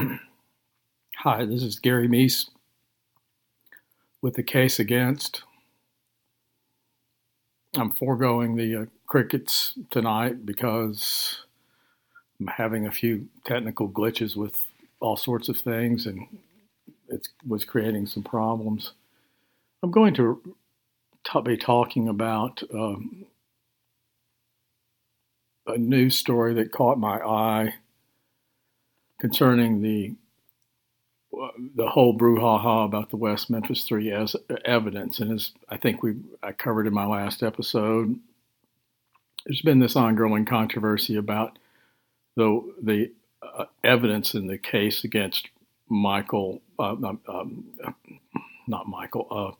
Hi, this is Gary Meece with the case against. I'm foregoing the uh, crickets tonight because I'm having a few technical glitches with all sorts of things and it was creating some problems. I'm going to t- be talking about um, a news story that caught my eye concerning the the whole brouhaha about the West Memphis Three as evidence, and as I think we I covered in my last episode, there's been this ongoing controversy about the the uh, evidence in the case against Michael, uh, um, not Michael, uh,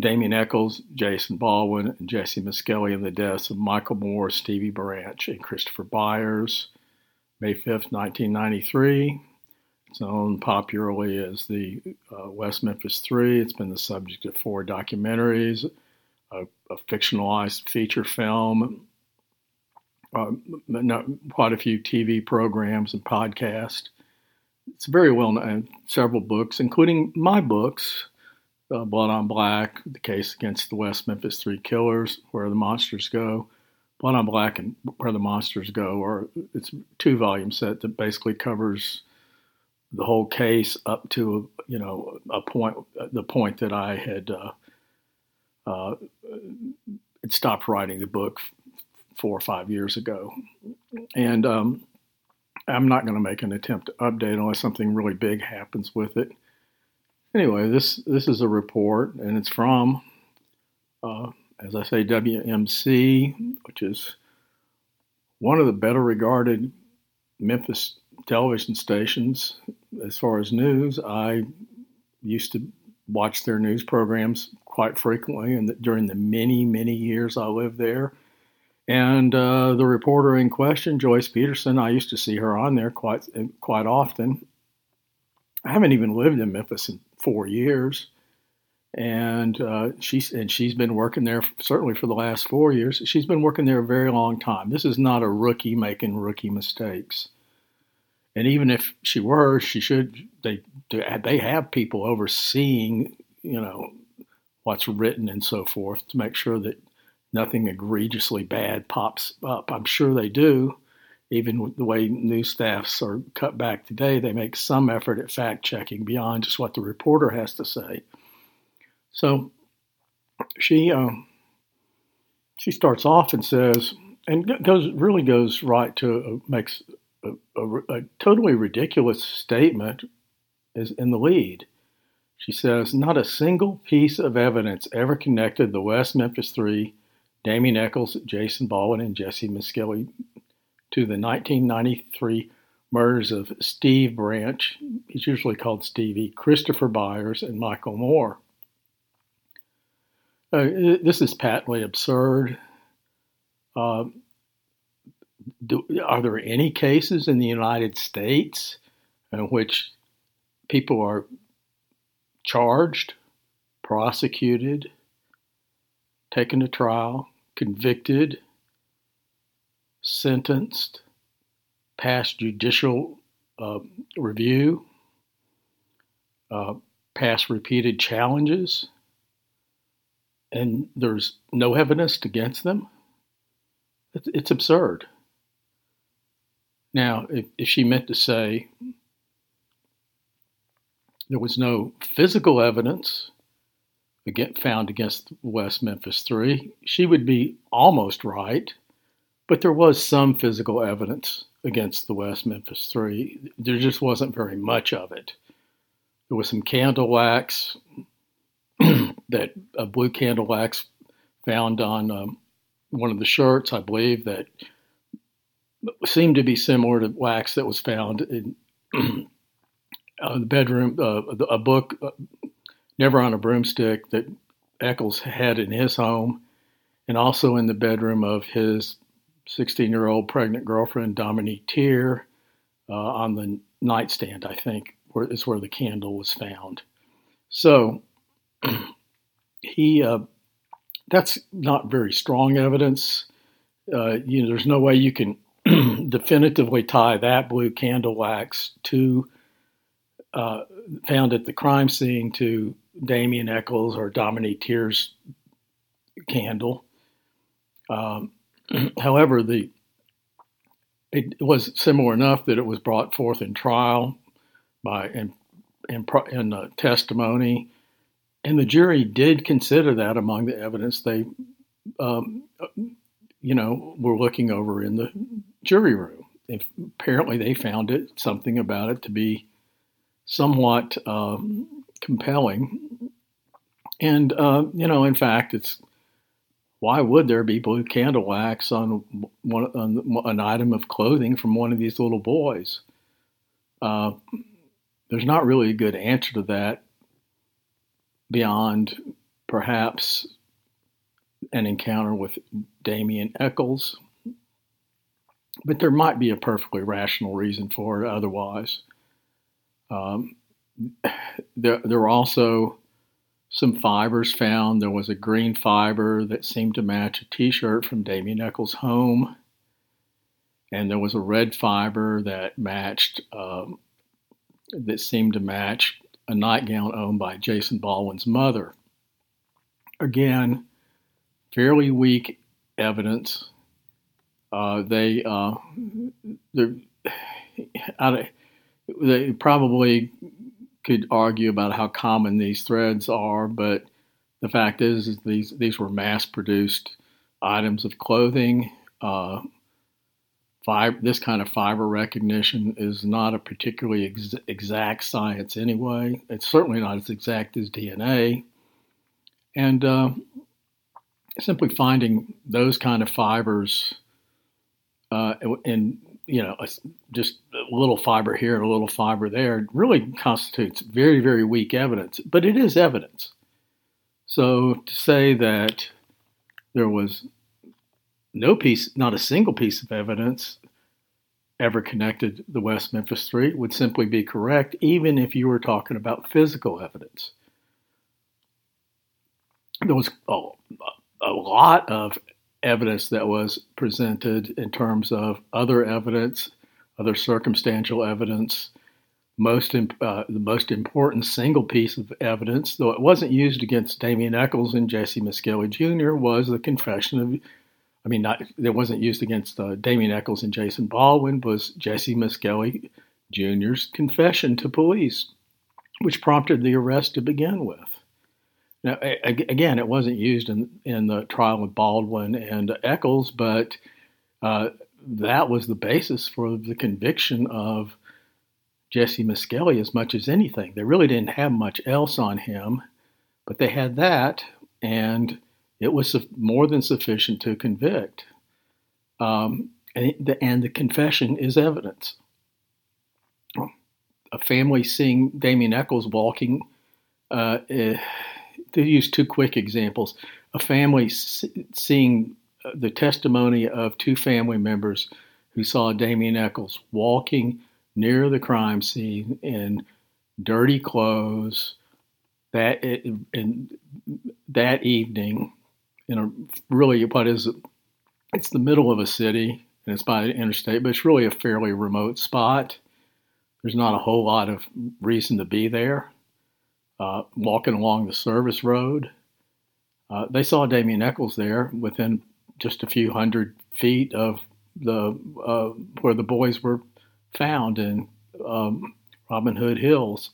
Damien Echols, Jason Baldwin, and Jessie Misskelley in the deaths of Michael Moore, Stevie Branch, and Christopher Byers, May 5th, 1993. It's known popularly as the uh, West Memphis Three. It's been the subject of four documentaries, a, a fictionalized feature film, uh, quite a few TV programs and podcasts. It's very well known, several books, including my books, uh, Blood on Black, The Case Against the West Memphis Three Killers, Where the Monsters Go, Blood on Black, and Where the Monsters Go, or it's two volume set that basically covers the whole case up to you know a point, the point that I had uh, uh, stopped writing the book four or five years ago, and um, I'm not going to make an attempt to update unless something really big happens with it. Anyway, this this is a report, and it's from, uh, as I say, WMC, which is one of the better regarded Memphis television stations as far as news. I used to watch their news programs quite frequently, and during the many many years I lived there. And uh, the reporter in question, Joyce Peterson, I used to see her on there quite quite often. I haven't even lived in Memphis in four years, and uh, she's and she's been working there certainly for the last four years. She's been working there a very long time. This is not a rookie making rookie mistakes. And even if she were, she should they they have people overseeing you know what's written and so forth to make sure that nothing egregiously bad pops up. I'm sure they do even with the way news staffs are cut back today, they make some effort at fact checking beyond just what the reporter has to say. So she uh, she starts off and says, and goes really goes right to uh, makes a, a, a, totally ridiculous statement is in the lead. She says, not a single piece of evidence ever connected the West Memphis Three, Damien Echols, Jason Baldwin, and Jessie Misskelley to the 1993 murders of Steve Branch, he's usually called Stevie, Christopher Byers, and Michael Moore. Uh, this is patently absurd. Uh, do, are there any cases in the United States in which people are charged, prosecuted, taken to trial, convicted, sentenced, past judicial uh, review, uh, repeated challenges, and there's no evidence against them. It's, absurd. Now, if, she meant to say there was no physical evidence found against West Memphis 3, she would be almost right but there was some physical evidence against the West Memphis Three. There just wasn't very much of it. There was some candle wax that a blue candle wax found on um, one of the shirts, I believe, that seemed to be similar to wax that was found in uh, the bedroom, uh, a book, uh, Never on a Broomstick, that Echols had in his home, and also in the bedroom of his 16 year old pregnant girlfriend, Dominique Teer, uh, on the nightstand, I think, where, is where the candle was found. So he, uh, that's not very strong evidence. Uh, you know, there's no way you can definitively tie that blue candle wax to uh, found at the crime scene to Damien Echols or Dominique Teer's candle. Um, however, the it was similar enough that it was brought forth in trial by in in, in uh, testimony, and the jury did consider that among the evidence they, um, you know, were looking over in the jury room. If, apparently, they found it something about it to be somewhat um, compelling, and uh, you know, in fact, it's why would there be blue candle wax on one on an item of clothing from one of these little boys? Uh, there's not really a good answer to that beyond perhaps an encounter with Damien Echols, but there might be a perfectly rational reason for it otherwise. Um, there, there were also some fibers found. There was a green fiber that seemed to match a t shirt from Damien Echols' home. And there was a red fiber that matched, um, that seemed to match a nightgown owned by Jason Baldwin's mother. Again, fairly weak evidence. Uh, they, uh, they probably could argue about how common these threads are, but the fact is, is these these were mass-produced items of clothing. Uh, fiber, this kind of fiber recognition is not a particularly ex- exact science anyway. It's certainly not as exact as DNA, and uh, simply finding those kind of fibers uh, in you know, just a little fiber here and a little fiber there really constitutes very, very weak evidence, but it is evidence. So to say that there was no piece, not a single piece of evidence ever connected the West Memphis Three would simply be correct, even if you were talking about physical evidence. There was a, a lot of evidence that was presented in terms of other evidence, other circumstantial evidence. Most uh, the most important single piece of evidence, though it wasn't used against Damien Echols and Jessie Misskelley Jr., was the confession of. I mean, not it wasn't used against uh, Damien Echols and Jason Baldwin. Was Jessie Misskelley Jr.'s confession to police, which prompted the arrest to begin with. Now, again, it wasn't used in, in the trial of Baldwin and Echols, but uh, that was the basis for the conviction of Jessie Misskelley as much as anything. They really didn't have much else on him, but they had that, and it was more than sufficient to convict. Um, and, the, and the confession is evidence. A family seeing Damien Echols walking. Uh, eh, to use two quick examples, a family seeing the testimony of two family members who saw Damien Echols walking near the crime scene in dirty clothes that in that evening in a really what is it? it's the middle of a city and it's by the interstate, but it's really a fairly remote spot. There's not a whole lot of reason to be there uh, walking along the service road. Uh, they saw Damien Echols there within just a few hundred feet of the uh, where the boys were found in um, Robin Hood Hills.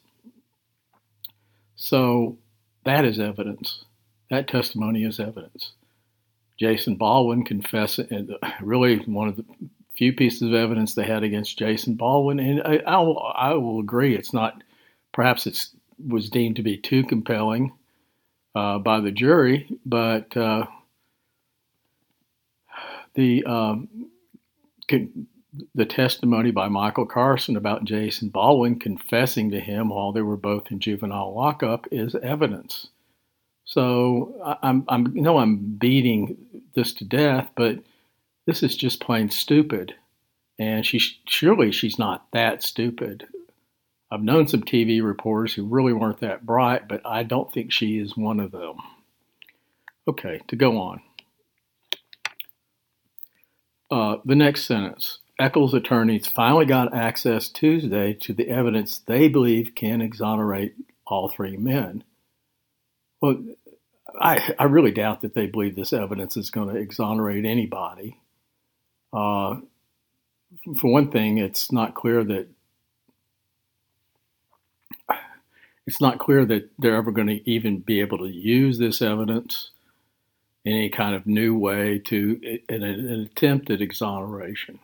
So that is evidence. That testimony is evidence. Jason Baldwin confessing, really one of the few pieces of evidence they had against Jason Baldwin, and I, I, will, I will agree it's not, perhaps it was deemed to be too compelling uh, by the jury, but uh, the um, the testimony by Michael Carson about Jason Baldwin confessing to him while they were both in juvenile lockup is evidence. So I'm, I'm, you know, I'm beating this to death, but this is just plain stupid. And she surely she's not that stupid. I've known some TV reporters who really weren't that bright, but I don't think she is one of them. Okay, to go on. Uh, the next sentence Echols' attorneys finally got access Tuesday to the evidence they believe can exonerate all three men. Well, I, I really doubt that they believe this evidence is going to exonerate anybody. Uh, for one thing, it's not clear that it's not clear that they're ever going to even be able to use this evidence in any kind of new way to in an attempt at exoneration.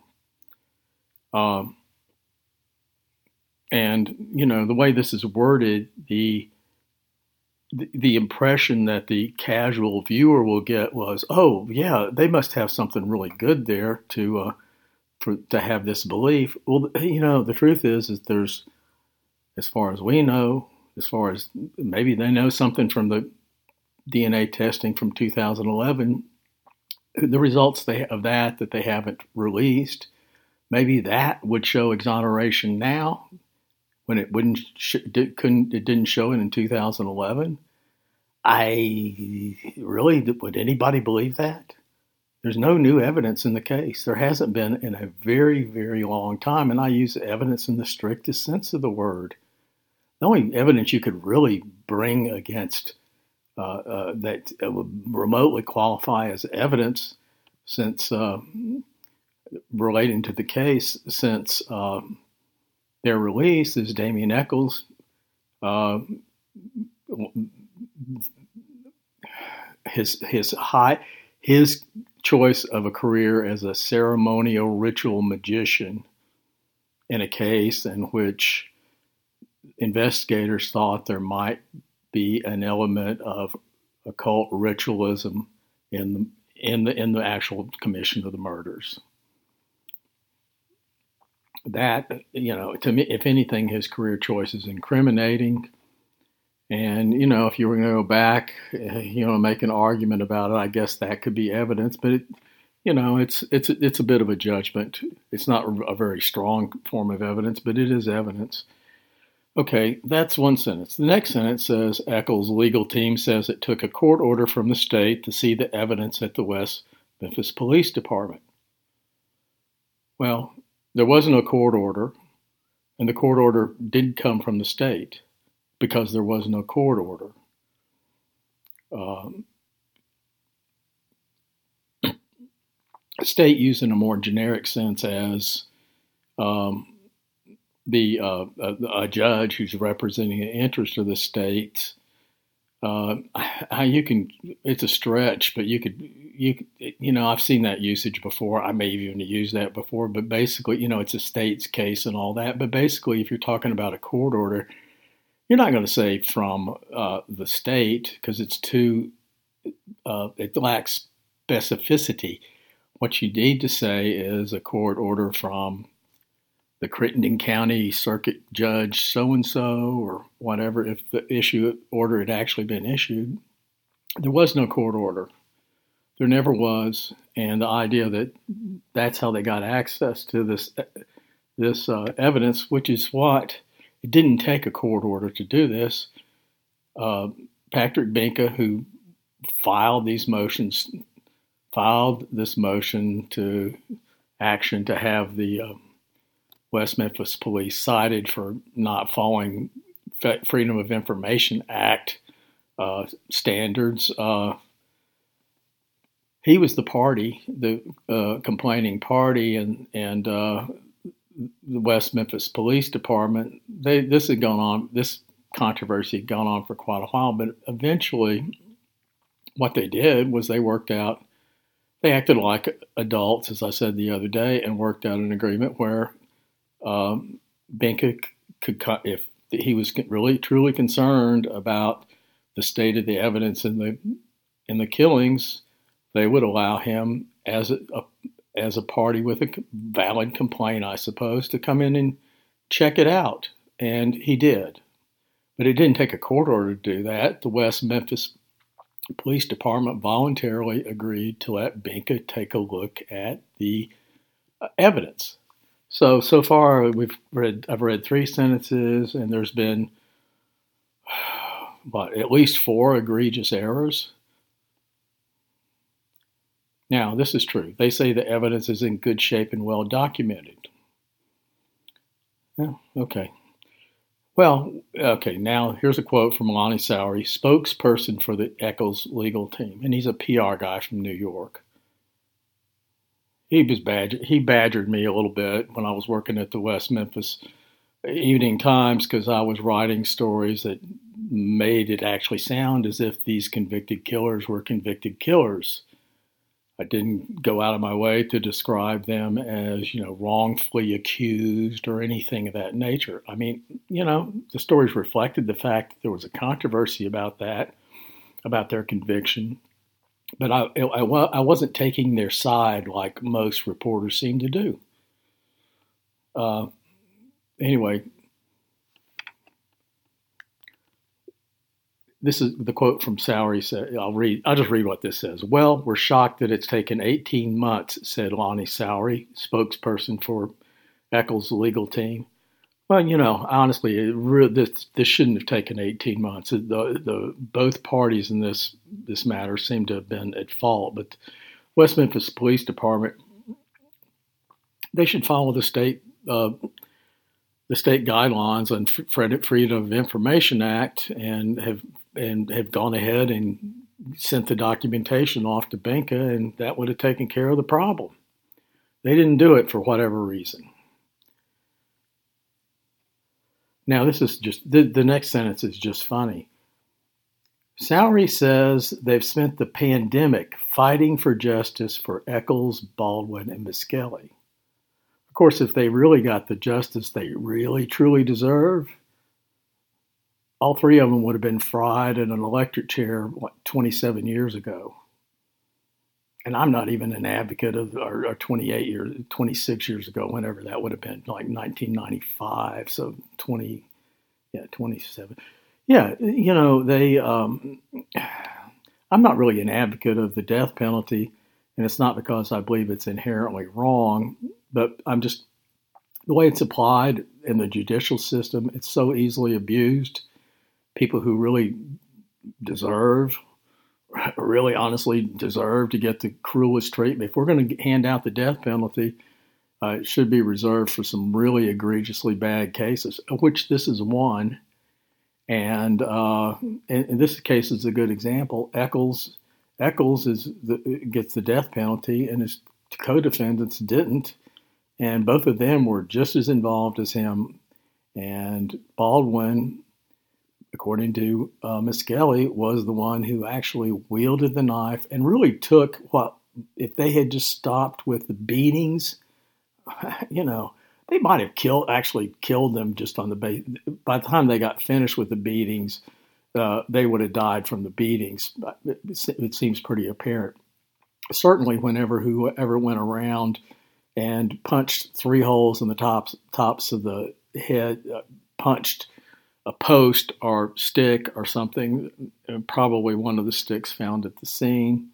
Um, and you know the way this is worded, the the impression that the casual viewer will get was, oh yeah, they must have something really good there to uh, for to have this belief. Well, you know, the truth is, is there's, as far as we know, as far as maybe they know something from the DNA testing from 2011, the results they, of that that they haven't released, maybe that would show exoneration now when it wouldn't sh- did, couldn't it didn't show it in 2011. I really would anybody believe that? There's no new evidence in the case. There hasn't been in a very, very long time, and I use evidence in the strictest sense of the word. The only evidence you could really bring against uh, uh, that would remotely qualify as evidence, since uh, relating to the case, since um, their release is Damien Echols. Uh, his his high his choice of a career as a ceremonial ritual magician in a case in which investigators thought there might be an element of occult ritualism in the in the in the actual commission of the murders. That you know, to me, if anything, his career choice is incriminating. And you know, if you were going to go back, eh, you know, make an argument about it, I guess that could be evidence. But it, you know, it's it's it's a bit of a judgment. It's not a very strong form of evidence, but it is evidence. Okay, that's one sentence. The next sentence says Echols' legal team says it took a court order from the state to see the evidence at the West Memphis Police Department. Well, there was no court order, and the court order did come from the state because there was no court order. Um, state used in a more generic sense as um, the uh, a, a, judge who's representing the interest of the state. Uh, you can it's a stretch, but you could you you know I've seen that usage before. I may even use that before, but basically you know it's a state's case and all that. But basically, if you're talking about a court order, you're not going to say from uh, the state because it's too, uh, it lacks specificity. What you need to say is a court order from the Crittenden County Circuit Judge so and so or whatever, if the issue order had actually been issued. There was no court order. There never was, and the idea that that's how they got access to this this uh, evidence, which is what it didn't take a court order to do this. Uh, Patrick Benca, who filed these motions, filed this motion to action to have the uh, West Memphis Police cited for not following Freedom of Information Act uh, standards. He was the party, the uh, complaining party, and and uh, the West Memphis Police Department, they this had gone on. This controversy had gone on for quite a while, but eventually, what they did was they worked out. They acted like adults, as I said the other day, and worked out an agreement where um, Benca could, cut if he was really truly concerned about the state of the evidence in the in the killings, they would allow him as a, as a party with a valid complaint, I suppose, to come in and check it out. And he did. But it didn't take a court order to do that. The West Memphis Police Department voluntarily agreed to let Benca take a look at the uh, evidence. So so far we've read I've read three sentences and there's been what at least four egregious errors Now, this is true. They say the evidence is in good shape and well documented. Yeah, okay. Well, okay, now here's a quote from Lonnie Soury, spokesperson for the Echols legal team, and he's a PR guy from New York. He was badger, he badgered me a little bit when I was working at the West Memphis Evening Times because I was writing stories that made it actually sound as if these convicted killers were convicted killers. I didn't go out of my way to describe them as, you know, wrongfully accused or anything of that nature. I mean, you know, the stories reflected the fact that there was a controversy about that, about their conviction. But I, I, I wasn't taking their side like most reporters seem to do. Uh, anyway, this is the quote from Soury. I'll read. I'll just read what this says. Well, we're shocked that it's taken 18 months," said Lonnie Soury, spokesperson for Echols' legal team. Well, you know, honestly, really, this this shouldn't have taken 18 months. The the both parties in this this matter seem to have been at fault, but West Memphis Police Department they should follow the state uh, the state guidelines on Freedom of Information Act and have and have gone ahead and sent the documentation off to Benca, and that would have taken care of the problem. They didn't do it for whatever reason. Now, this is just the, the next sentence is just funny. Soury says they've spent the pandemic fighting for justice for Echols, Baldwin, and Misskelley. Of course, if they really got the justice they really truly deserve, all three of them would have been fried in an electric chair what 27 years ago. And i'm not even an advocate of or, or 28 years 26 years ago whenever that would have been like 1995 so 20 yeah 27 yeah you know they um, i'm not really an advocate of the death penalty and it's not because i believe it's inherently wrong but i'm just the way it's applied in the judicial system it's so easily abused people who really deserve, really honestly deserve to get the cruelest treatment. If we're going to hand out the death penalty, uh, it should be reserved for some really egregiously bad cases, of which this is one. And uh, this case is a good example. Echols, Echols is the, gets the death penalty, and his co-defendants didn't, and both of them were just as involved as him. And Baldwin according to uh, Misskelley, was the one who actually wielded the knife and really took what, if they had just stopped with the beatings, you know, they might have killed, actually killed them just on the base. By the time they got finished with the beatings, uh, they would have died from the beatings. It seems pretty apparent. Certainly, whenever whoever went around and punched three holes in the tops tops of the head, uh, punched a post or stick or something, uh, probably one of the sticks found at the scene,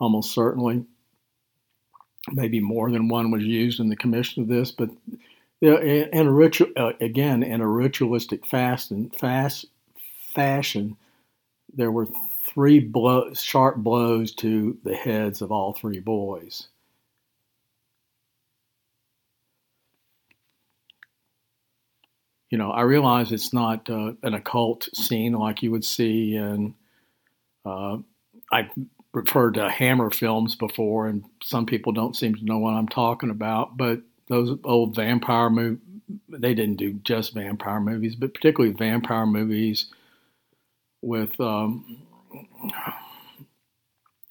almost certainly. Maybe more than one was used in the commission of this, but in a ritual, uh, again, in a ritualistic fast and fast fashion, there were three blow, sharp blows to the heads of all three boys. You know, I realize it's not uh, an occult scene like you would see in. Uh, I referred to Hammer films before, and some people don't seem to know what I'm talking about. But those old vampire movies, they didn't do just vampire movies, but particularly vampire movies with. Um,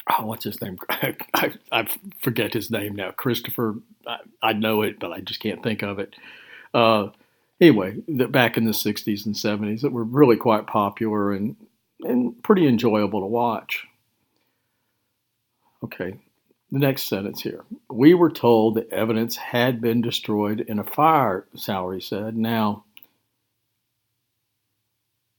oh, what's his name? I, I, forget his name now. Christopher. I, I, know it, but I just can't think of it. Uh, anyway, that back in the 60s and 70s that were really quite popular and, and pretty enjoyable to watch. Okay, the next sentence here. We were told that evidence had been destroyed in a fire, Soury said. Now,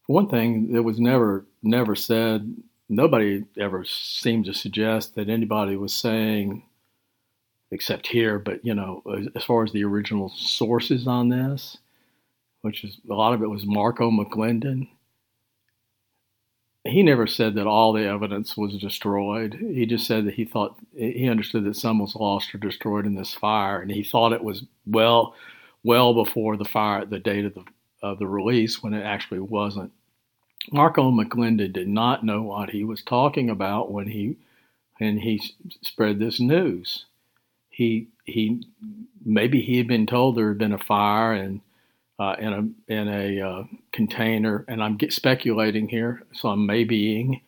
one thing, it was never never said, nobody ever seemed to suggest that anybody was saying, except here, but you know, as far as the original sources on this, which is a lot of it was Marco McClendon. he never said that all the evidence was destroyed. He just said that he thought he understood that some was lost or destroyed in this fire, and he thought it was well, well before the fire, the date of the of the release, when it actually wasn't. Marco McClendon did not know what he was talking about when he when he spread this news. He he maybe he had been told there had been a fire and uh, in a in a uh, container, and I'm speculating here, so I'm maybeing,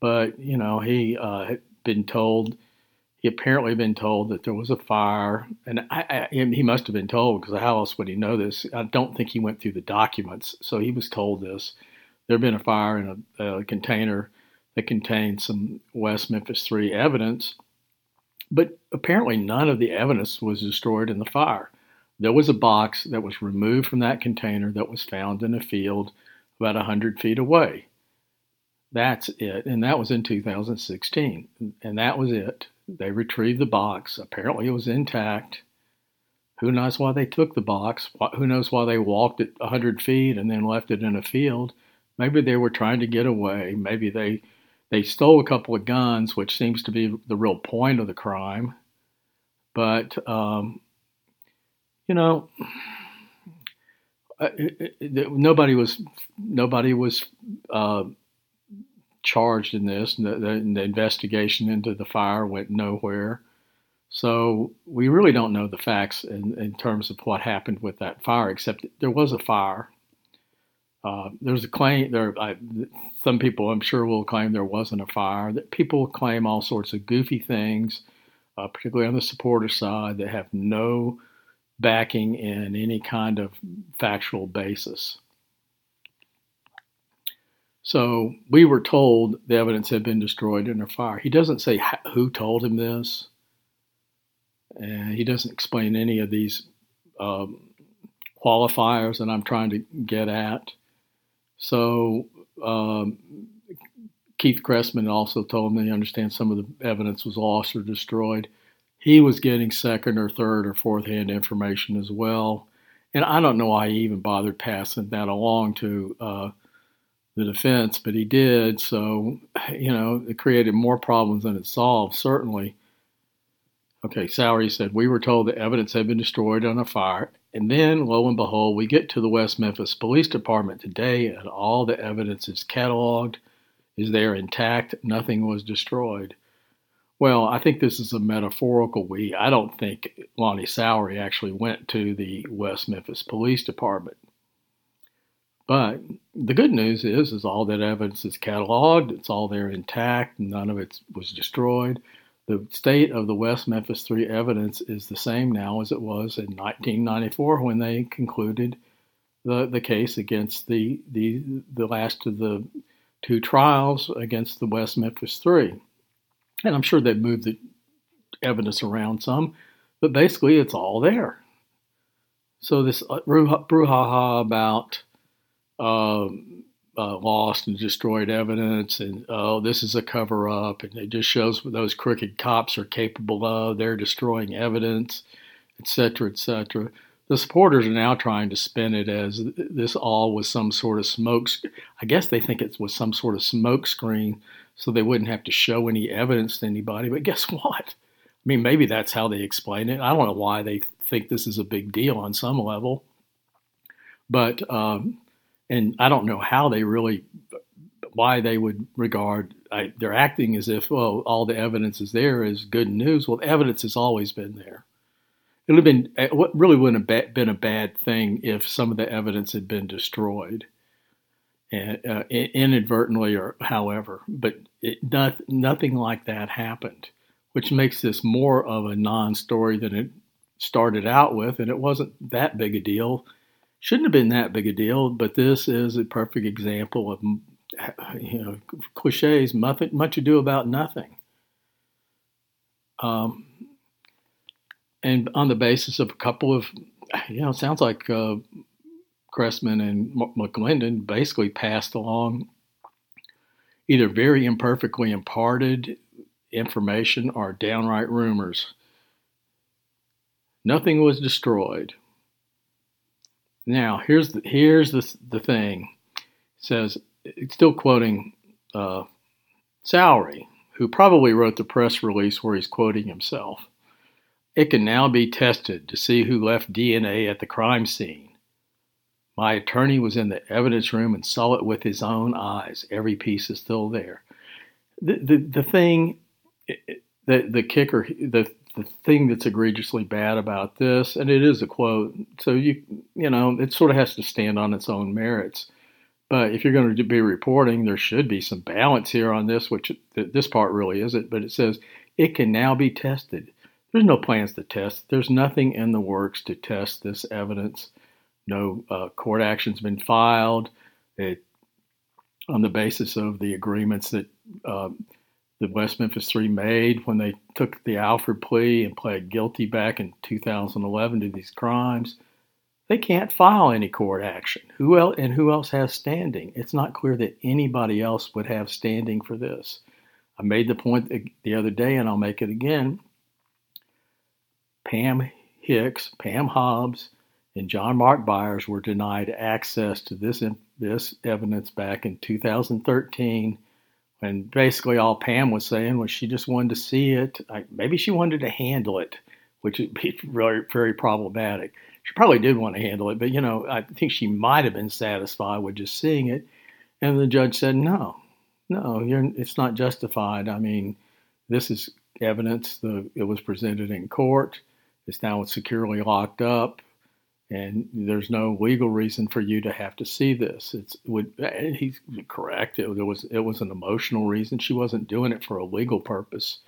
but you know he uh, had been told. He apparently been told that there was a fire, and I, I, he must have been told because how else would he know this? I don't think he went through the documents, so he was told this. There had been a fire in a, a container that contained some West Memphis 3 evidence, but apparently none of the evidence was destroyed in the fire. There was a box that was removed from that container that was found in a field about 100 feet away. That's it. And that was in 2016. And that was it. They retrieved the box. Apparently it was intact. Who knows why they took the box? Who knows why they walked it 100 feet and then left it in a field? Maybe they were trying to get away. Maybe they they stole a couple of guns, which seems to be the real point of the crime. But um, you know, nobody was nobody was uh, charged in this. The, the, the, investigation into the fire went nowhere. So we really don't know the facts in, in terms of what happened with that fire, except there was a fire. Uh, there's a claim there. I, some people, I'm sure, will claim there wasn't a fire. That people claim all sorts of goofy things, uh, particularly on the supporter side, that have no backing in any kind of factual basis. So we were told the evidence had been destroyed in a fire. He doesn't say who told him this, and he doesn't explain any of these um, qualifiers that I'm trying to get at. So um, Keith Cressman also told me he understands some of the evidence was lost or destroyed he was getting second or third or fourth hand information as well. And I don't know why he even bothered passing that along to uh, the defense, but he did. So, you know, it created more problems than it solved, certainly. Okay, Soury said, We were told the evidence had been destroyed on a fire. And then, lo and behold, we get to the West Memphis Police Department today, and all the evidence is cataloged, is there intact, nothing was destroyed. Well, I think this is a metaphorical we. I don't think Lonnie Soury actually went to the West Memphis Police Department. But the good news is, is all that evidence is cataloged. It's all there intact. None of it was destroyed. The state of the West Memphis 3 evidence is the same now as it was in 1994 when they concluded the, the case against the, the, the last of the two trials against the West Memphis 3 and I'm sure they've moved the evidence around some, but basically it's all there. So this uh, brouhaha about uh, uh, lost and destroyed evidence, and oh, this is a cover up, and it just shows what those crooked cops are capable of. They're destroying evidence, etc., etc. The supporters are now trying to spin it as this all was some sort of smoke. I guess they think it was some sort of smoke screen so they wouldn't have to show any evidence to anybody. But guess what? I mean, maybe that's how they explain it. I don't know why they think this is a big deal on some level, but um, and I don't know how they really why they would regard I, they're acting as if well all the evidence is there is good news. Well, the evidence has always been there. It would have been what really wouldn't have been a bad thing if some of the evidence had been destroyed uh, inadvertently or however, but it, not, nothing like that happened, which makes this more of a non-story than it started out with, and it wasn't that big a deal. Shouldn't have been that big a deal, but this is a perfect example of you know cliches, much, much ado about nothing. Um, and on the basis of a couple of, you know, it sounds like uh, Cressman and McClendon basically passed along either very imperfectly imparted information or downright rumors. Nothing was destroyed. Now, here's the, here's the, the thing. It says, still quoting uh, Soury, who probably wrote the press release where he's quoting himself. It can now be tested to see who left DNA at the crime scene. My attorney was in the evidence room and saw it with his own eyes. Every piece is still there. The, the, the thing, the, the kicker, the, the thing that's egregiously bad about this, and it is a quote, so you, you know, it sort of has to stand on its own merits. But if you're going to be reporting, there should be some balance here on this, which this part really isn't. But it says it can now be tested there's no plans to test. There's nothing in the works to test this evidence. No uh, court action's been filed. It, on the basis of the agreements that uh, the West Memphis Three made when they took the Alford plea and pled guilty back in 2011 to these crimes, they can't file any court action. Who else and who else has standing? It's not clear that anybody else would have standing for this. I made the point the other day, and I'll make it again. Pam Hicks, Pam Hobbs, and John Mark Byers were denied access to this this evidence back in 2013 and basically all Pam was saying was she just wanted to see it. Maybe she wanted to handle it, which would be very, very problematic. She probably did want to handle it, but you know, I think she might have been satisfied with just seeing it. And the judge said, "No, no, it's not justified. I mean, this is evidence. The it was presented in court. It's now securely locked up, and there's no legal reason for you to have to see this. It's would he's correct. It, it was it was an emotional reason. She wasn't doing it for a legal purpose,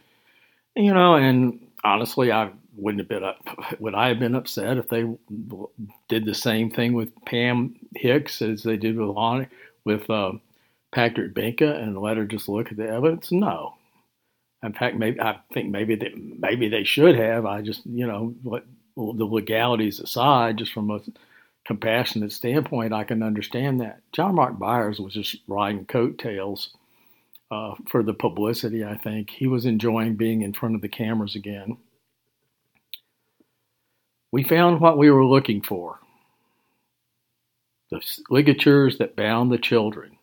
you know. And honestly, I wouldn't have been up. Would I have been upset if they did the same thing with Pam Hicks as they did with Lonnie, with uh, Patrick Benca and let her just look at the evidence? No, in fact, maybe I think maybe they maybe they should have. I just you know what the legalities aside, just from a compassionate standpoint, I can understand that. John Mark Byers was just riding coattails uh, for the publicity. I think he was enjoying being in front of the cameras again. We found what we were looking for the ligatures that bound the children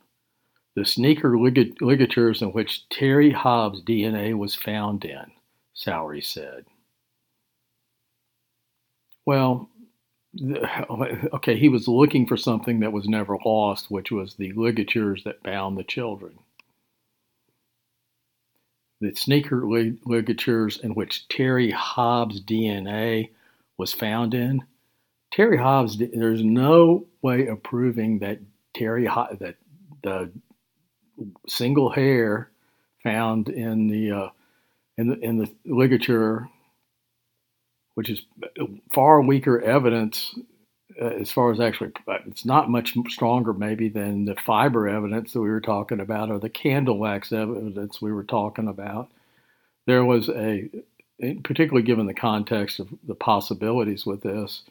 the sneaker lig- ligatures in which Terry Hobbs' DNA was found in, Soury said. Well, okay, he was looking for something that was never lost, which was the ligatures that bound the children. The sneaker lig- ligatures in which Terry Hobbs' DNA was found in. Terry Hobbs, there's no way of proving that Terry that the single hair found in the uh, in the in the ligature, which is far weaker evidence uh, as far as actually it's not much stronger maybe than the fiber evidence that we were talking about or the candle wax evidence we were talking about. There was a particularly given the context of the possibilities with this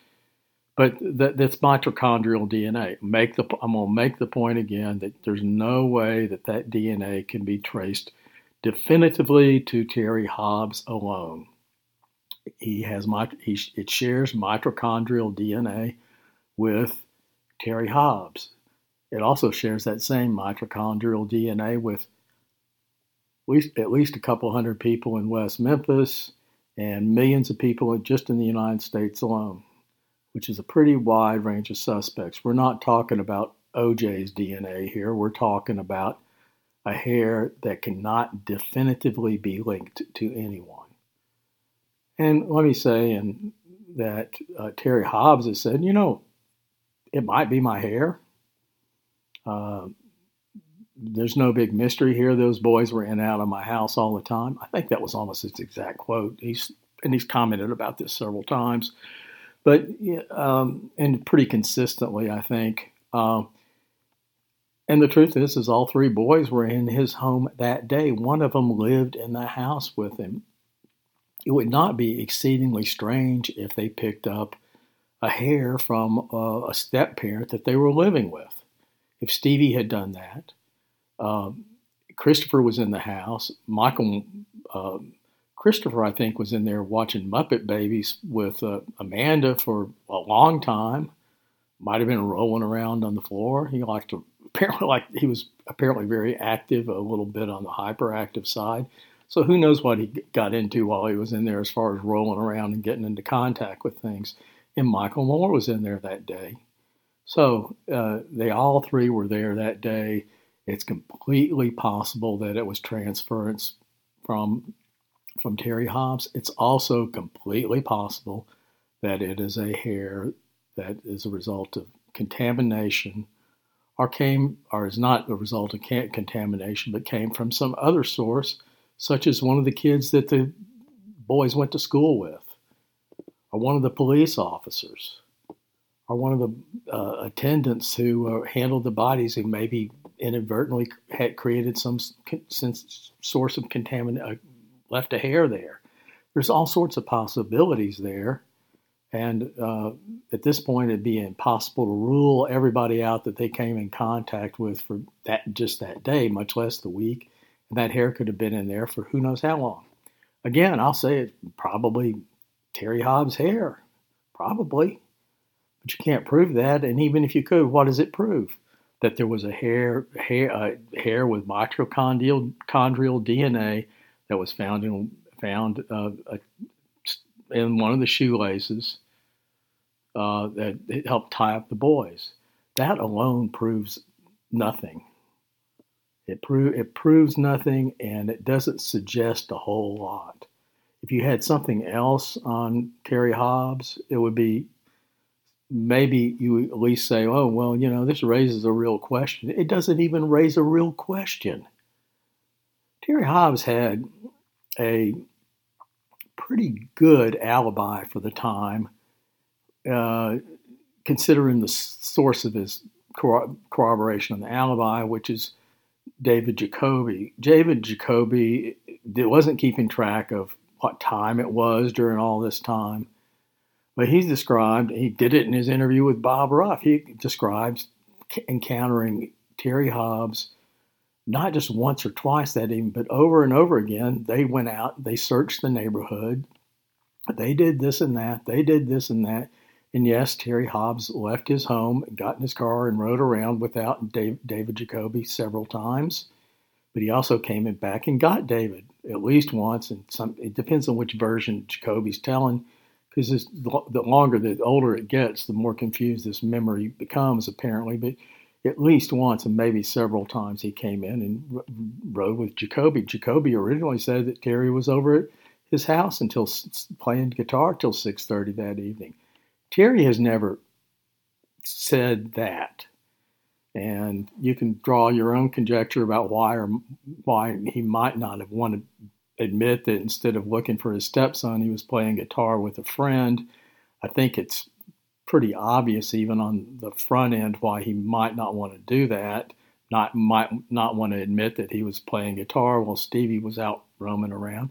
but that, that's mitochondrial DNA. Make the I'm going to make the point again that there's no way that that DNA can be traced definitively to Terry Hobbs alone. He has he, it shares mitochondrial DNA with Terry Hobbs. It also shares that same mitochondrial DNA with at least, at least a couple hundred people in West Memphis and millions of people just in the United States alone which is a pretty wide range of suspects. We're not talking about OJ's DNA here. We're talking about a hair that cannot definitively be linked to anyone. And let me say, and that uh, Terry Hobbs has said, you know, it might be my hair. Uh, there's no big mystery here. Those boys were in and out of my house all the time. I think that was almost his exact quote. He's and he's commented about this several times but um, and pretty consistently, I think. Um, and the truth is, is all three boys were in his home that day. One of them lived in the house with him. It would not be exceedingly strange if they picked up a hair from a step parent that they were living with. If Stevie had done that, um, Christopher was in the house. Michael um, Christopher, I think, was in there watching Muppet Babies with uh, Amanda for a long time. Might have been rolling around on the floor. He liked to apparently like he was apparently very active, a little bit on the hyperactive side. So who knows what he got into while he was in there as far as rolling around and getting into contact with things. And Michael Moore was in there that day. So uh, they all three were there that day. It's completely possible that it was transference from from Terry Hobbs. It's also completely possible that it is a hair that is a result of contamination or came or is not a result of contamination but came from some other source such as one of the kids that the boys went to school with or one of the police officers or one of the uh, attendants who uh, handled the bodies who maybe inadvertently had created some source of contamination, uh, left a hair there. There's all sorts of possibilities there. And uh, at this point, it'd be impossible to rule everybody out that they came in contact with for that just that day, much less the week. And that hair could have been in there for who knows how long. Again, I'll say it probably Terry Hobbs' hair, probably, but you can't prove that. And even if you could, what does it prove? That there was a hair hair uh, hair with mitochondrial DNA that was found in found uh, in one of the shoelaces uh, that helped tie up the boys. That alone proves nothing. It, pro- it proves nothing and it doesn't suggest a whole lot. If you had something else on Terry Hobbs, it would be maybe you at least say, oh, well, you know, this raises a real question. It doesn't even raise a real question. Terry Hobbs had a pretty good alibi for the time, uh, considering the source of his corroboration on the alibi, which is David Jacoby. David Jacoby wasn't keeping track of what time it was during all this time, but he's described, he did it in his interview with Bob Ruff. He describes encountering Terry Hobbs not just once or twice that evening, but over and over again. They went out, they searched the neighborhood, they did this and that, they did this and that. And yes, Terry Hobbs left his home, got in his car, and rode around without Dave, David Jacoby several times. But he also came in back and got David at least once. And some, it depends on which version Jacoby's telling, because the longer, the older it gets, the more confused this memory becomes, apparently. But at least once and maybe several times he came in and rode with Jacoby. Jacoby originally said that Terry was over at his house until playing guitar till 6:30 that evening. Terry has never said that. And you can draw your own conjecture about why or why he might not have wanted to admit that instead of looking for his stepson, he was playing guitar with a friend. I think it's pretty obvious even on the front end why he might not want to do that. Not might not want to admit that he was playing guitar while Stevie was out roaming around.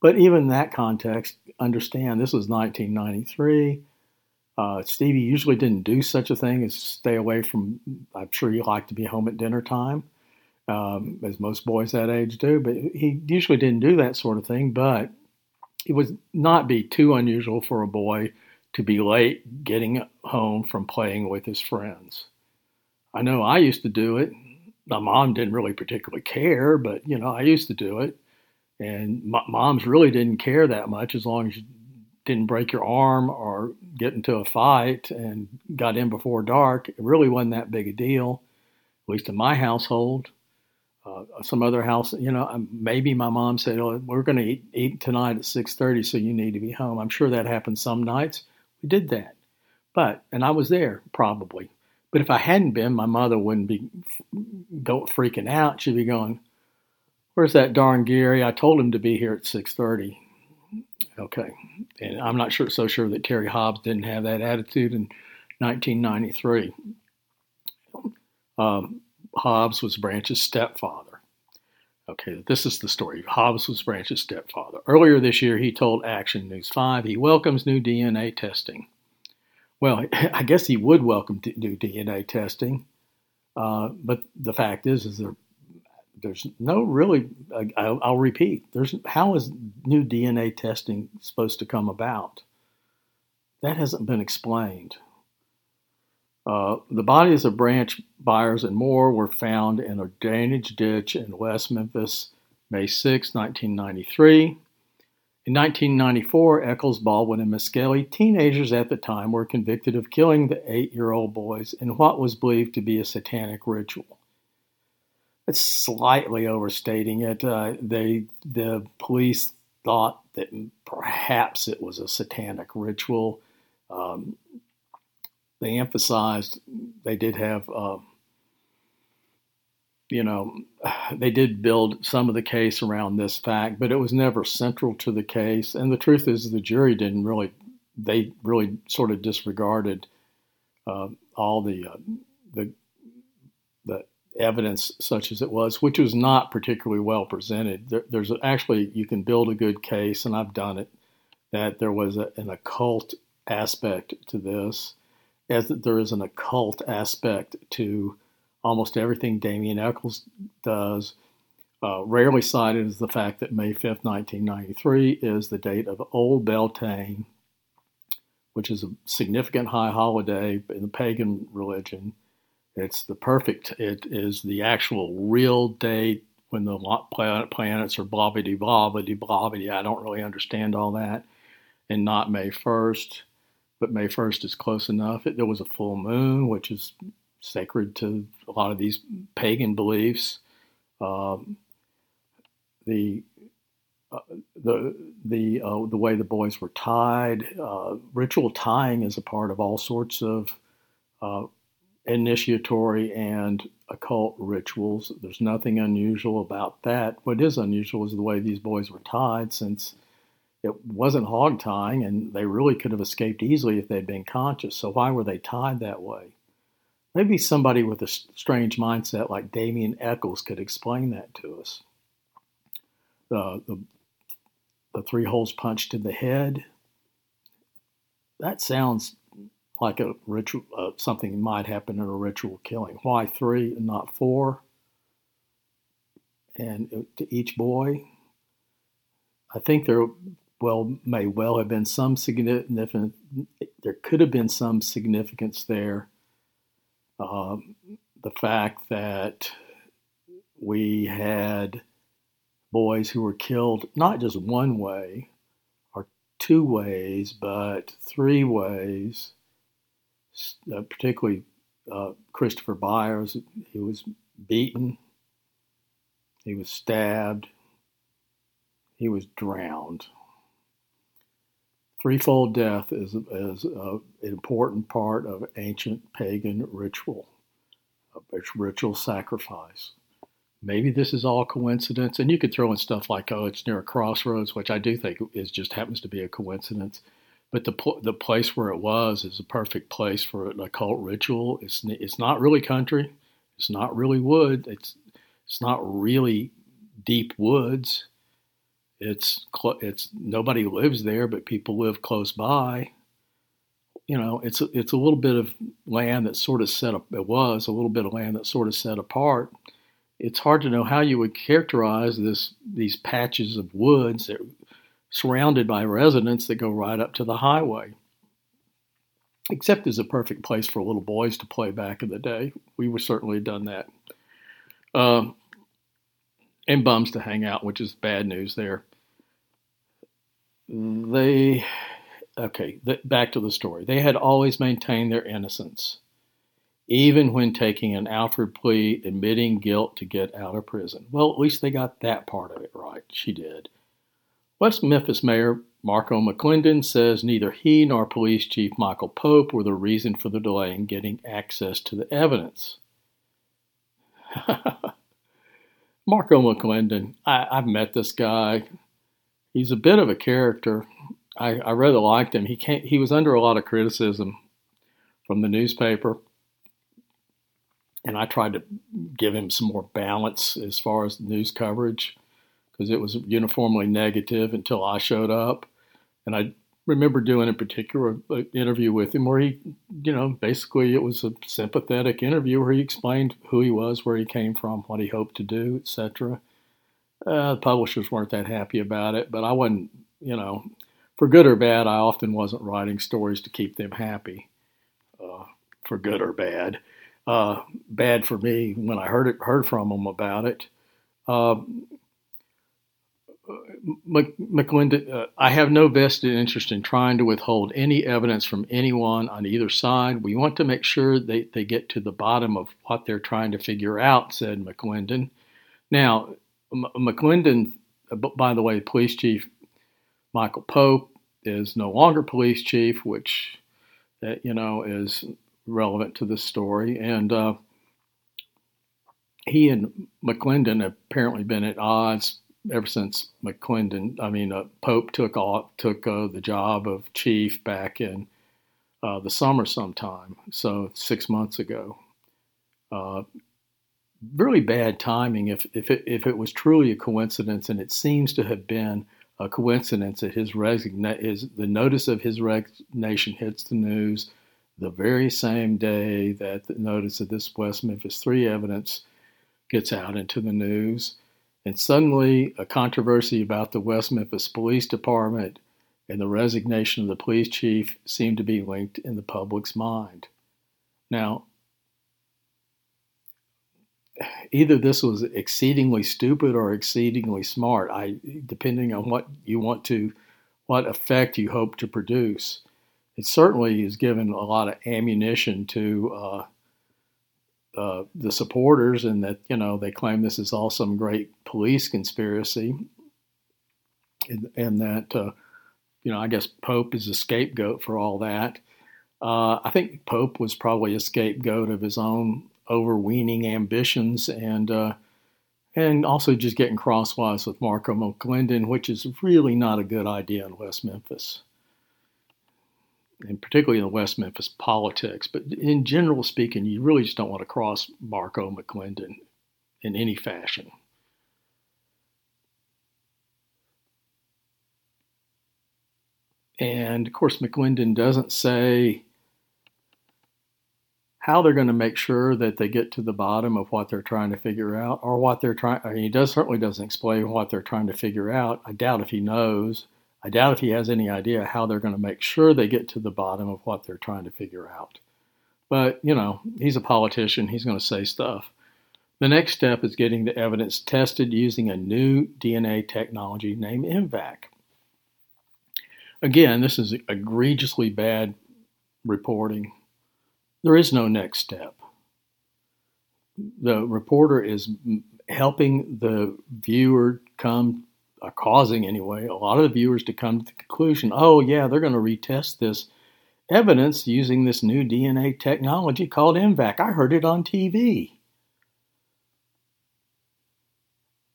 But even in that context, understand this was 1993. Uh, Stevie usually didn't do such a thing as stay away from. I'm sure you like to be home at dinner time, um, as most boys that age do. But he usually didn't do that sort of thing. But it would not be too unusual for a boy to be late getting home from playing with his friends. I know I used to do it. My mom didn't really particularly care, but you know I used to do it. And moms really didn't care that much as long as you didn't break your arm or get into a fight and got in before dark. It really wasn't that big a deal, at least in my household. Uh, some other house, you know, um, maybe my mom said, "Oh, we're going to eat, eat tonight at 6:30, so you need to be home." I'm sure that happened some nights. We did that, but and I was there probably. But if I hadn't been, my mother wouldn't be go freaking out. She'd be going, Where's that darn Gary? I told him to be here at 6:30. Okay, and I'm not sure so sure that Terry Hobbs didn't have that attitude in 1993. Um, Hobbs was Branch's stepfather. Okay, this is the story. Hobbs was Branch's stepfather. Earlier this year, he told Action News 5 he welcomes new DNA testing. Well, I guess he would welcome new DNA testing, uh, but the fact is, is there there's no really I'll, I'll, repeat there's how is new dna testing supposed to come about that hasn't been explained Uh, the bodies of Branch, Byers, and Moore were found in a drainage ditch in West Memphis, May 6, 1993. In 1994, Echols, Baldwin, and Misskelley, teenagers at the time, were convicted of killing the eight year old boys in what was believed to be a satanic ritual. It's slightly overstating it. Uh, they, the police thought that perhaps it was a satanic ritual. Um, they emphasized they did have, uh, you know, they did build some of the case around this fact, but it was never central to the case. And the truth is, the jury didn't really, they really sort of disregarded uh, all the uh, the the evidence such as it was, which was not particularly well presented. There, there's actually you can build a good case, and I've done it, that there was a, an occult aspect to this as there is an occult aspect to almost everything Damien Echols does. Uh, rarely cited is the fact that May 5th, 1993 is the date of Old Beltane, which is a significant high holiday in the pagan religion. It's the perfect, it is the actual real date when the planet, planets are blah blah blah. I don't really understand all that. And not May 1st but May 1st is close enough. It, there was a full moon, which is sacred to a lot of these pagan beliefs. Um, the uh, the the uh, the way the boys were tied, uh, ritual tying is a part of all sorts of uh, initiatory and occult rituals. There's nothing unusual about that. What is unusual is the way these boys were tied, since it wasn't hog tying, and they really could have escaped easily if they'd been conscious. So why were they tied that way? Maybe somebody with a strange mindset like Damien Echols could explain that to us. The, the, the three holes punched in the head. That sounds like a ritual, uh, something might happen in a ritual killing. Why three and not four? And uh, to each boy, I think there well may well have been some significant. There could have been some significance there. Um, the fact that we had boys who were killed not just one way or two ways, but three ways. Uh, particularly uh, Christopher Byers, he was beaten, he was stabbed, he was drowned. Threefold death is, is uh, an important part of ancient pagan ritual, ritual sacrifice. Maybe this is all coincidence, and you could throw in stuff like, "Oh, it's near a crossroads," which I do think is just happens to be a coincidence. But the the place where it was is a perfect place for an occult ritual. It's it's not really country, it's not really wood, it's it's not really deep woods it's it's nobody lives there, but people live close by. You know, it's a, it's a little bit of land that's sort of set up. It was a little bit of land that's sort of set apart. It's hard to know how you would characterize this these patches of woods that surrounded by residents that go right up to the highway. Except as a perfect place for little boys to play back in the day. We would certainly done that. Um, and bums to hang out, which is bad news there. They, okay, the, back to the story. They had always maintained their innocence, even when taking an Alford plea admitting guilt to get out of prison. Well, at least they got that part of it right. She did. West Memphis Mayor Marco McClendon says neither he nor Police Chief Michael Pope were the reason for the delay in getting access to the evidence. Marco McClendon, I, have met this guy. He's a bit of a character. I, I rather liked him. He came, he was under a lot of criticism from the newspaper, and I tried to give him some more balance as far as the news coverage because it was uniformly negative until I showed up. And I remember doing a particular uh, interview with him where he, you know, basically it was a sympathetic interview where he explained who he was, where he came from, what he hoped to do, etc. Uh, publishers weren't that happy about it, but I wasn't, you know, for good or bad, I often wasn't writing stories to keep them happy. Uh, for good or bad. Uh, bad for me when I heard it, heard from them about it. Uh, McClendon, uh, I have no vested interest in trying to withhold any evidence from anyone on either side. We want to make sure they, they get to the bottom of what they're trying to figure out, said McClendon. Now, McClendon, uh, by the way, police chief Michael Pope is no longer police chief, which, uh, you know, is relevant to this story. And uh, he and McClendon have apparently been at odds ever since McClendon. I mean, uh, Pope took took uh, the job of chief back in uh, the summer sometime, so six months ago. Really bad timing if if it, if it was truly a coincidence, and it seems to have been a coincidence that his resigna- his the notice of his resignation hits the news the very same day that the notice of this West Memphis 3 evidence gets out into the news. And suddenly, a controversy about the West Memphis Police Department and the resignation of the police chief seem to be linked in the public's mind. Now, either this was exceedingly stupid or exceedingly smart, I, depending on what you want to, what effect you hope to produce it certainly has given a lot of ammunition to uh, uh, the supporters, and that you know they claim this is all some great police conspiracy, and, and that uh, you know I guess Pope is a scapegoat for all that. Uh, I think Pope was probably a scapegoat of his own overweening ambitions and uh, and also just getting crosswise with Marco McClendon, which is really not a good idea in West Memphis and particularly in the West Memphis politics. But in general speaking, you really just don't want to cross Marco McClendon in any fashion. And of course, McClendon doesn't say how they're going to make sure that they get to the bottom of what they're trying to figure out, or what they're trying. I mean, he does certainly doesn't explain what they're trying to figure out. I doubt if he knows. I doubt if he has any idea how they're going to make sure they get to the bottom of what they're trying to figure out. But, you know, he's a politician, he's going to say stuff. The next step is getting the evidence tested using a new DNA technology named MVAC. Again, this is egregiously bad reporting. There is no next step. The reporter is helping the viewer come are causing anyway a lot of the viewers to come to the conclusion oh yeah they're going to retest this evidence using this new dna technology called mvac i heard it on tv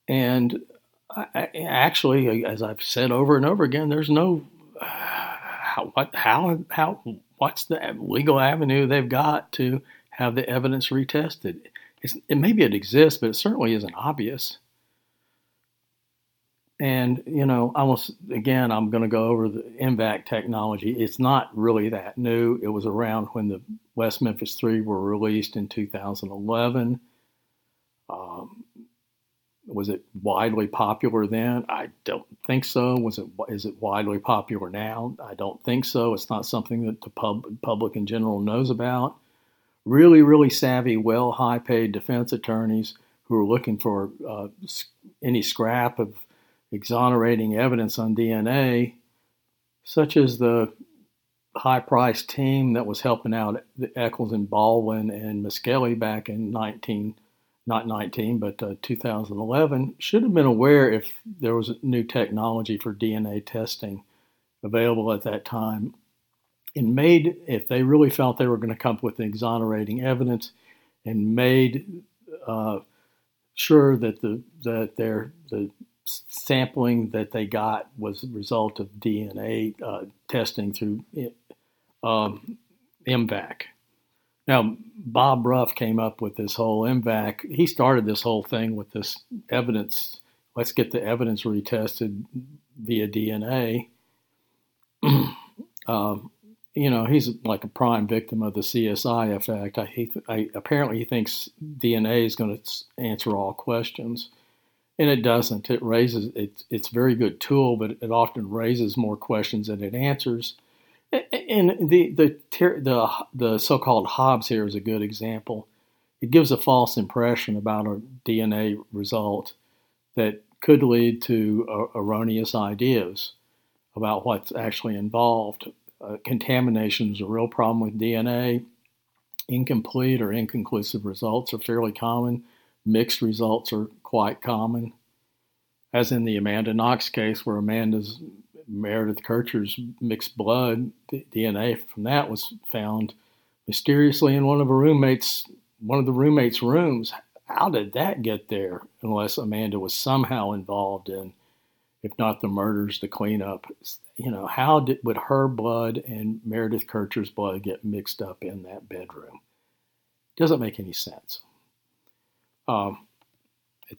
and I, actually as i've said over and over again there's no uh, how what how how what's the legal avenue they've got to have the evidence retested it's, it maybe it exists but it certainly isn't obvious and, you know, almost again, I'm going to go over the MVAC technology. It's not really that new. It was around when the West Memphis 3 were released in 2011. Um, was it widely popular then? I don't think so. Was it is it widely popular now? I don't think so. It's not something that the pub, public in general knows about. Really, really savvy, well, high-paid defense attorneys who are looking for uh, any scrap of exonerating evidence on DNA, such as the high priced team that was helping out the Echols and Baldwin and Misskelley back in 19, not 19, but uh, 2011, should have been aware if there was a new technology for DNA testing available at that time. And made, if they really felt they were going to come up with exonerating evidence, and made uh, sure that the that their the sampling that they got was the result of DNA uh, testing through um, MVAC. Now, Bob Ruff came up with this whole MVAC. He started this whole thing with this evidence. Let's get the evidence retested via DNA. um, you know, he's like a prime victim of the CSI effect. I, he, I, apparently, he thinks DNA is going to answer all questions and it doesn't. It raises it's it's a very good tool, but it often raises more questions than it answers. And the the the the so-called Hobbs here is a good example. It gives a false impression about a DNA result that could lead to uh, erroneous ideas about what's actually involved. Uh, contamination is a real problem with DNA. Incomplete or inconclusive results are fairly common. Mixed results are quite common. As in the Amanda Knox case, where Amanda's Meredith Kercher's mixed blood DNA from that was found mysteriously in one of her roommates one of the roommates' rooms. How did that get there? Unless Amanda was somehow involved in, if not the murders, the cleanup. You know, how did would her blood and Meredith Kercher's blood get mixed up in that bedroom? Doesn't make any sense. Um,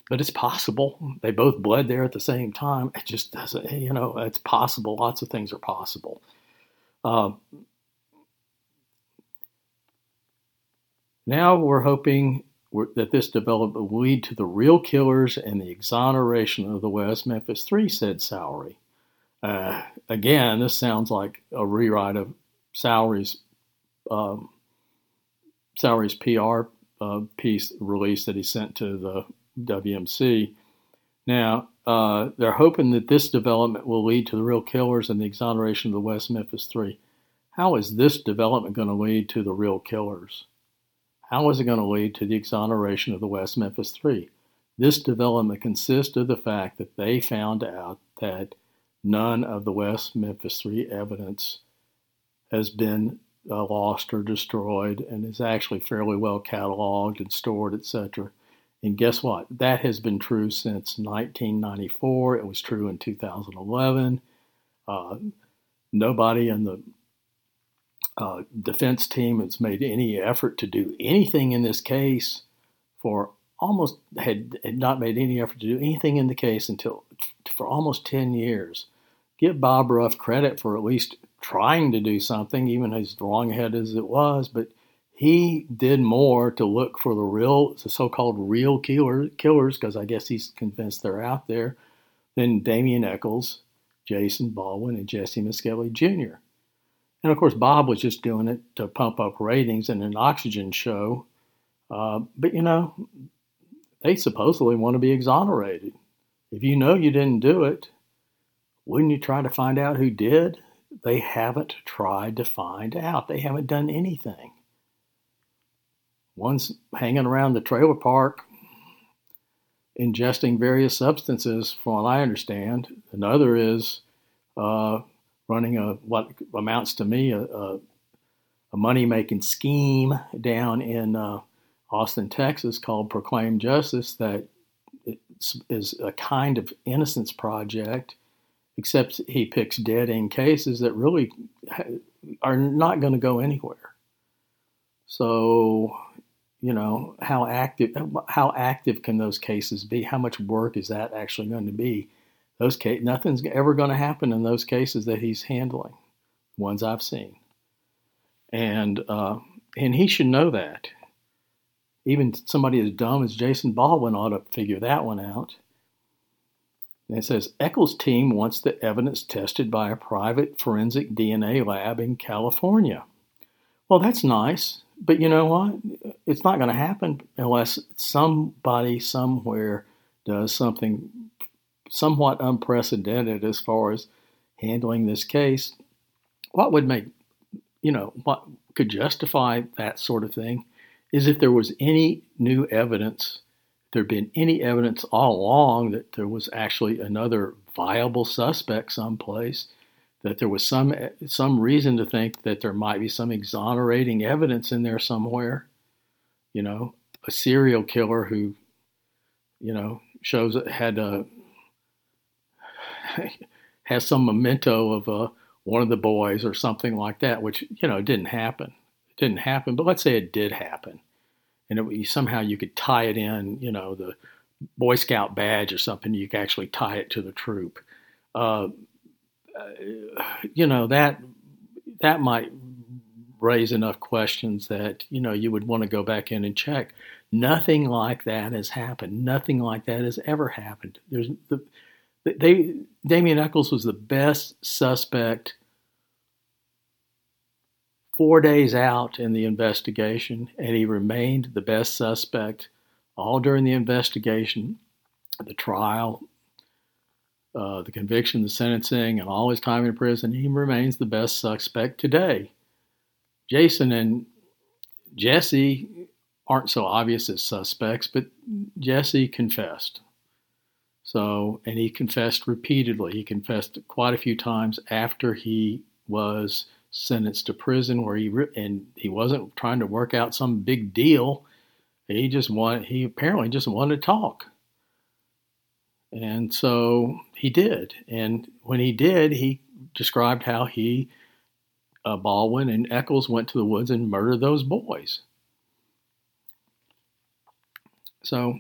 but it's possible. They both bled there at the same time. It just doesn't, you know, it's possible. Lots of things are possible. Uh, now we're hoping we're, that this development will lead to the real killers and the exoneration of the West Memphis Three, said Soury. Uh, again, this sounds like a rewrite of Soury's um, PR uh, piece release that he sent to the WMC. Now, uh, they're hoping that this development will lead to the real killers and the exoneration of the West Memphis Three. How is this development going to lead to the real killers? How is it going to lead to the exoneration of the West Memphis Three? This development consists of the fact that they found out that none of the West Memphis Three evidence has been uh, lost or destroyed and is actually fairly well cataloged and stored, etc. And guess what? That has been true since 1994. It was true in 2011. Uh, nobody in the uh, defense team has made any effort to do anything in this case for almost had, had not made any effort to do anything in the case until for almost 10 years. Give Bob Ruff credit for at least trying to do something, even as wrong ahead as it was, but he did more to look for the real, the so-called real killer, killers, because I guess he's convinced they're out there, than Damien Echols, Jason Baldwin, and Jessie Misskelley Jr. And of course, Bob was just doing it to pump up ratings in an oxygen show. Uh, but you know, they supposedly want to be exonerated. If you know you didn't do it, wouldn't you try to find out who did? They haven't tried to find out. They haven't done anything. One's hanging around the trailer park ingesting various substances, from what I understand. Another is uh, running a what amounts to me a, a, a money making scheme down in uh, Austin, Texas, called Proclaim Justice. That is a kind of innocence project, except he picks dead end cases that really are not going to go anywhere. So you know how active how active can those cases be? How much work is that actually going to be? Those case nothing's ever going to happen in those cases that he's handling ones i've seen. And uh, and he should know that. Even somebody as dumb as jason baldwin ought to figure that one out. And it says echols team wants the evidence tested by a private forensic dna lab in california. Well that's nice but you know what? It's not going to happen unless somebody somewhere does something somewhat unprecedented as far as handling this case. What would make, you know, what could justify that sort of thing is if there was any new evidence, there had been any evidence all along that there was actually another viable suspect someplace that there was some some reason to think that there might be some exonerating evidence in there somewhere. You know, a serial killer who, you know, shows had a has some memento of uh, one of the boys or something like that, which you know didn't happen. It didn't happen, but let's say it did happen, and it, somehow you could tie it in. You know, the Boy Scout badge or something. You could actually tie it to the troop. Uh, Uh, you know that that might raise enough questions that you know you would want to go back in and check. Nothing like that has happened. Nothing like that has ever happened. There's the they Damien Echols was the best suspect four days out in the investigation, and he remained the best suspect all during the investigation, the trial, uh, the conviction, the sentencing, and all his time in prison. He remains the best suspect today. Jason and Jessie aren't so obvious as suspects, but Jessie confessed. So, and he confessed repeatedly. He confessed quite a few times after he was sentenced to prison, where he and he wasn't trying to work out some big deal. He just wanted. He apparently just wanted to talk, and so he did. And when he did, he described how he, uh, Baldwin and Echols went to the woods and murdered those boys. So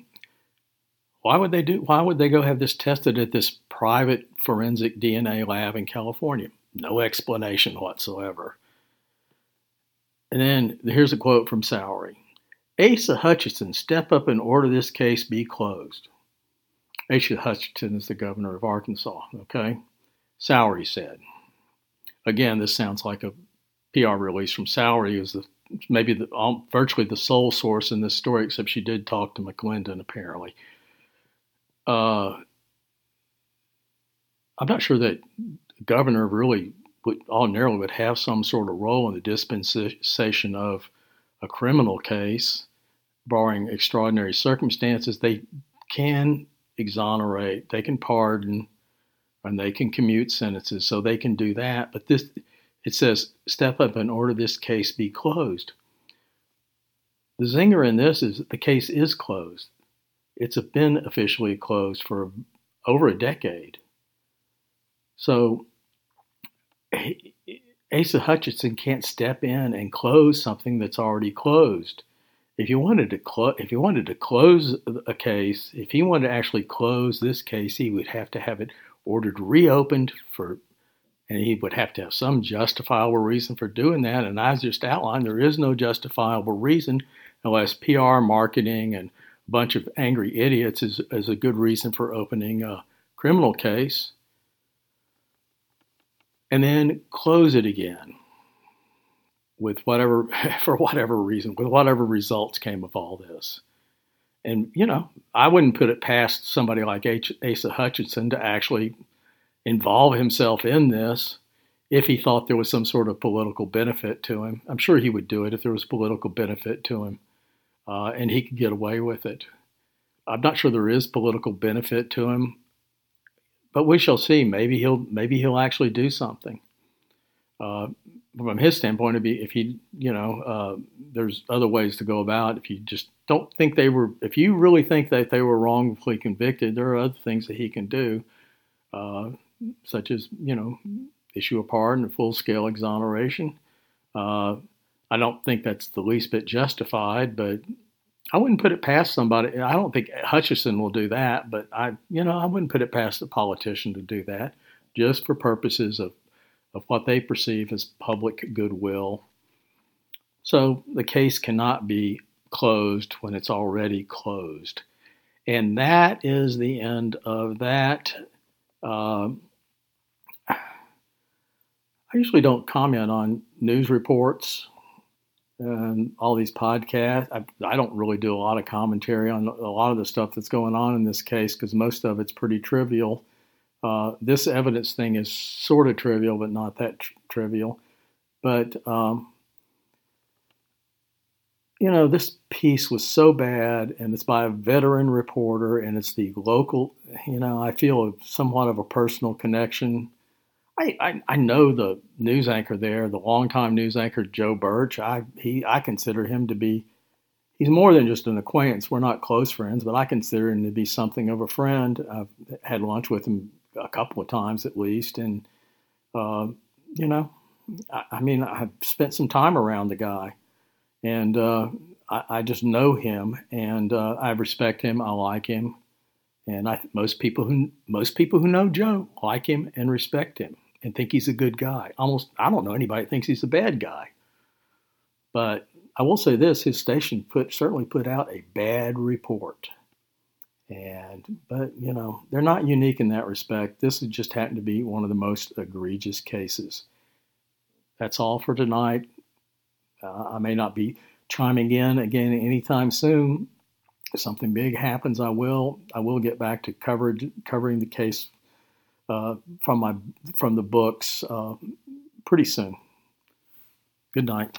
why would they do why would they go have this tested at this private forensic DNA lab in California? No explanation whatsoever. And then here's a quote from Soury. Asa Hutchinson, step up and order this case be closed. Asa Hutchinson is the governor of Arkansas, okay? Soury said. Again, this sounds like a PR release from Soury, who's the maybe the, um, virtually the sole source in this story, except she did talk to McClendon apparently. Uh, I'm not sure that the governor really would ordinarily would have some sort of role in the dispensation of a criminal case, barring extraordinary circumstances. They can exonerate, they can pardon, and they can commute sentences, so they can do that. But this, it says, step up and order this case be closed. The zinger in this is the case is closed. It's been officially closed for over a decade. So Asa Hutchinson can't step in and close something that's already closed. If you wanted to close, if you wanted to close a case, if he wanted to actually close this case, he would have to have it ordered reopened for, and he would have to have some justifiable reason for doing that. And I just outlined there is no justifiable reason unless PR, marketing, and a bunch of angry idiots is, is a good reason for opening a criminal case. And then close it again with whatever, for whatever reason, with whatever results came of all this. And, you know, I wouldn't put it past somebody like H- Asa Hutchinson to actually involve himself in this if he thought there was some sort of political benefit to him. I'm sure he would do it if there was political benefit to him uh, and he could get away with it. I'm not sure there is political benefit to him, but we shall see. Maybe he'll maybe he'll actually do something. Uh, from his standpoint, be if he, you know, uh, there's other ways to go about. If you just don't think they were, if you really think that they were wrongfully convicted, there are other things that he can do, uh, such as you know, issue a pardon, a full scale exoneration. Uh, I don't think that's the least bit justified, but I wouldn't put it past somebody. I don't think Hutchinson will do that, but I, you know, I wouldn't put it past a politician to do that just for purposes of, of what they perceive as public goodwill. So the case cannot be closed when it's already closed. And that is the end of that. Uh, I usually don't comment on news reports and all these podcasts. I, I, don't really do a lot of commentary on a lot of the stuff that's going on in this case because most of it's pretty trivial. Uh, this evidence thing is sort of trivial, but not that tr- trivial. But, um, you know, this piece was so bad, and it's by a veteran reporter, and it's the local, you know, I feel somewhat of a personal connection I, I, I know the news anchor there, the longtime news anchor Joe Birch. I he I consider him to be he's more than just an acquaintance. We're not close friends, but I consider him to be something of a friend. I've had lunch with him a couple of times at least, and uh, you know, I, I, mean, I've spent some time around the guy, and uh, I, I, just know him, and uh, I respect him. I like him, and I most people who most people who know Joe like him and respect him and think he's a good guy. Almost, I don't know anybody that thinks he's a bad guy. But I will say this: his station put certainly put out a bad report. And but you know they're not unique in that respect. This just happened to be one of the most egregious cases. That's all for tonight. Uh, I may not be chiming in again anytime soon. If something big happens, I will. I will get back to coverage, covering the case uh, from my from the books uh, pretty soon. Good night.